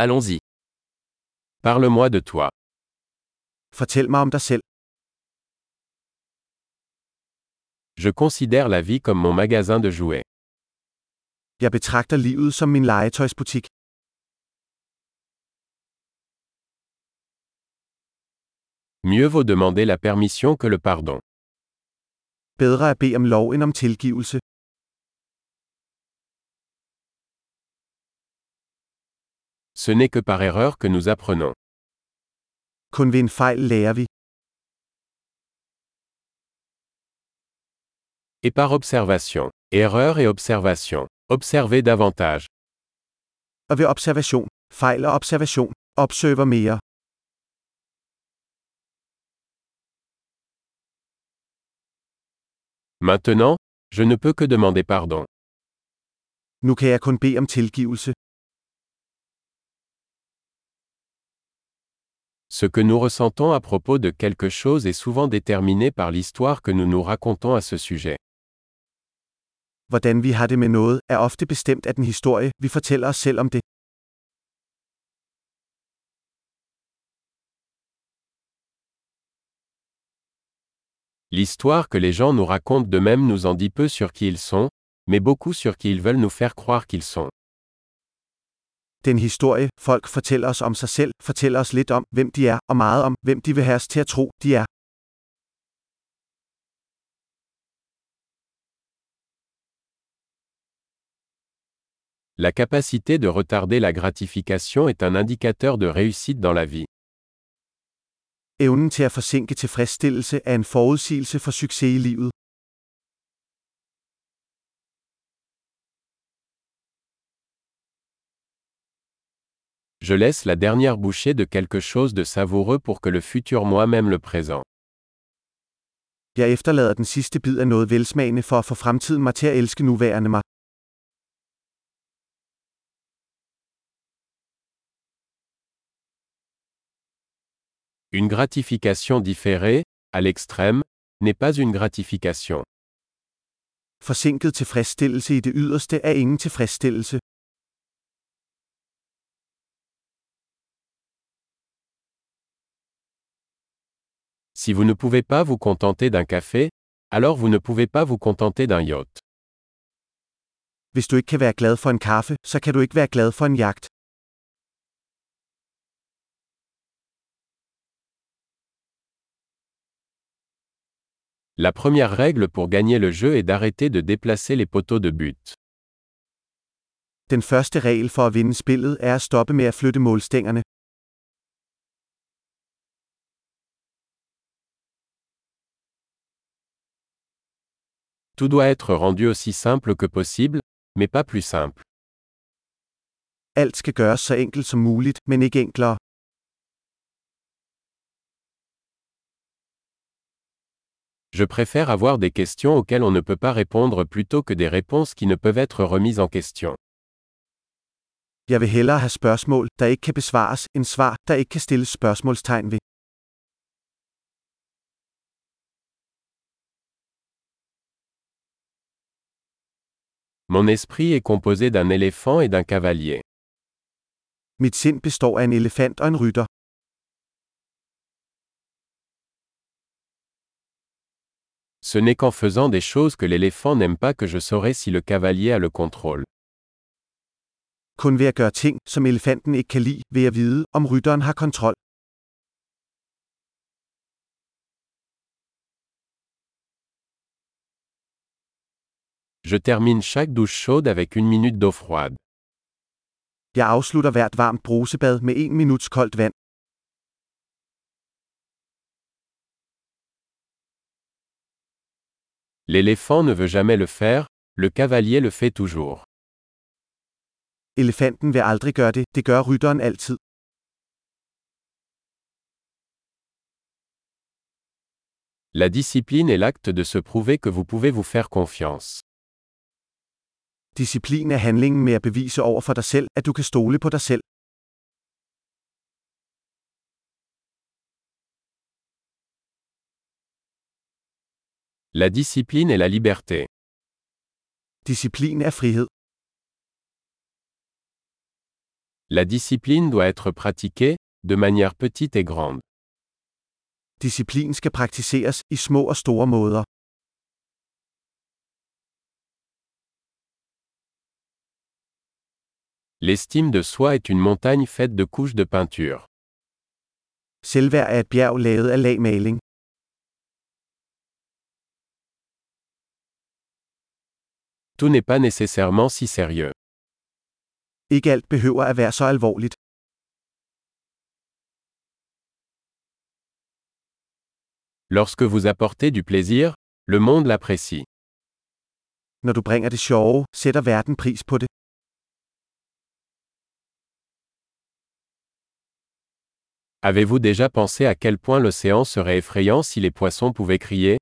Allons-y. Parle-moi de toi. Fortæl mig om dig selv. Je considère la vie comme mon magasin de jouets. Jeg betragter livet som min legetøjsbutik. Mieux vaut demander la permission que le pardon. Bedre at bede om lov end om tilgivelse. Ce n'est que par erreur que nous apprenons. Kun ved en fejl lærer vi. Et par observation. Erreur et observation. Observez davantage. Og ved observation, fejl og observation, observer mere. Maintenant, je ne peux que demander pardon. Nu kan jeg kun bede om tilgivelse. Ce que nous ressentons à propos de quelque chose est souvent déterminé par l'histoire que nous nous racontons à ce sujet. Hvordan vi har det med noget, er ofte bestemt af den historie, vi fortæller os selv om det. L'histoire que les gens nous racontent d'eux-mêmes nous en dit peu sur qui ils sont, mais beaucoup sur qui ils veulent nous faire croire qu'ils sont. Den historie, folk fortæller os om sig selv, fortæller os lidt om, hvem de er, og meget om, hvem de vil have os til at tro, de er. La capacité de retarder la gratification est un indicateur de réussite dans la vie. Evnen til at forsinke tilfredsstillelse er en forudsigelse for succes i livet. Je laisse la dernière bouchée de quelque chose de savoureux pour que le futur moi-même le présent. Jeg efterlader den sidste bid af noget velsmagende for at få fremtiden mig til at elske nuværende mig. Une gratification différée, à l'extrême, n'est pas une gratification. Forsinket tilfredsstillelse i det yderste er ingen tilfredsstillelse. Si vous ne pouvez pas vous contenter d'un café, alors vous ne pouvez pas vous contenter d'un yacht. Hvis du ikke kan være glad for en kaffe, så kan du ikke være glad for en jagt. La première règle pour gagner le jeu est d'arrêter de déplacer les poteaux de but. Den første regel for at vinde spillet er at stoppe med at flytte målstængerne. Tout doit être rendu aussi simple que possible, mais pas plus simple. Alt skal gøres så enkelt som muligt, men ikke enklere. Je préfère avoir des questions auxquelles on ne peut pas répondre plutôt que des réponses qui ne peuvent être remises en question. Jeg vil hellere have spørgsmål, der ikke kan besvares, end svar, der ikke kan stilles spørgsmålstegn ved. Mon esprit est composé d'un éléphant et d'un cavalier. Mit sind består af en elefant og en rytter. Ce n'est qu'en faisant des choses que l'éléphant n'aime pas que je saurai si le cavalier a le contrôle. Kun ved at gøre ting, som elefanten ikke kan lide, vil jeg vide, om rytteren har kontrol. Je termine chaque douche chaude avec une minute d'eau froide. Jeg afslutter hvert varmt brusebad med en minuts koldt vand. L'éléphant ne veut jamais le faire, le cavalier le fait toujours. Elefanten vil aldrig gøre det, det gør rytteren altid. La discipline est l'acte de se prouver que vous pouvez vous faire confiance. Disciplin er handlingen med at bevise over for dig selv, at du kan stole på dig selv. La discipline est la liberté. Disciplin er frihed. La discipline doit être pratiquée, de manière petite et grande. Disciplin skal praktiseres i små og store måder. L'estime de soi est une montagne faite de couches de peinture. Selvværd er et bjerg lavet af lagmaling. Tout n'est pas nécessairement si sérieux. Ikke alt behøver at være så alvorligt. Lorsque vous apportez du plaisir, le monde l'apprécie. Når du bringer det sjove, sætter verden pris på det. Avez-vous déjà pensé à quel point l'océan serait effrayant si les poissons pouvaient crier?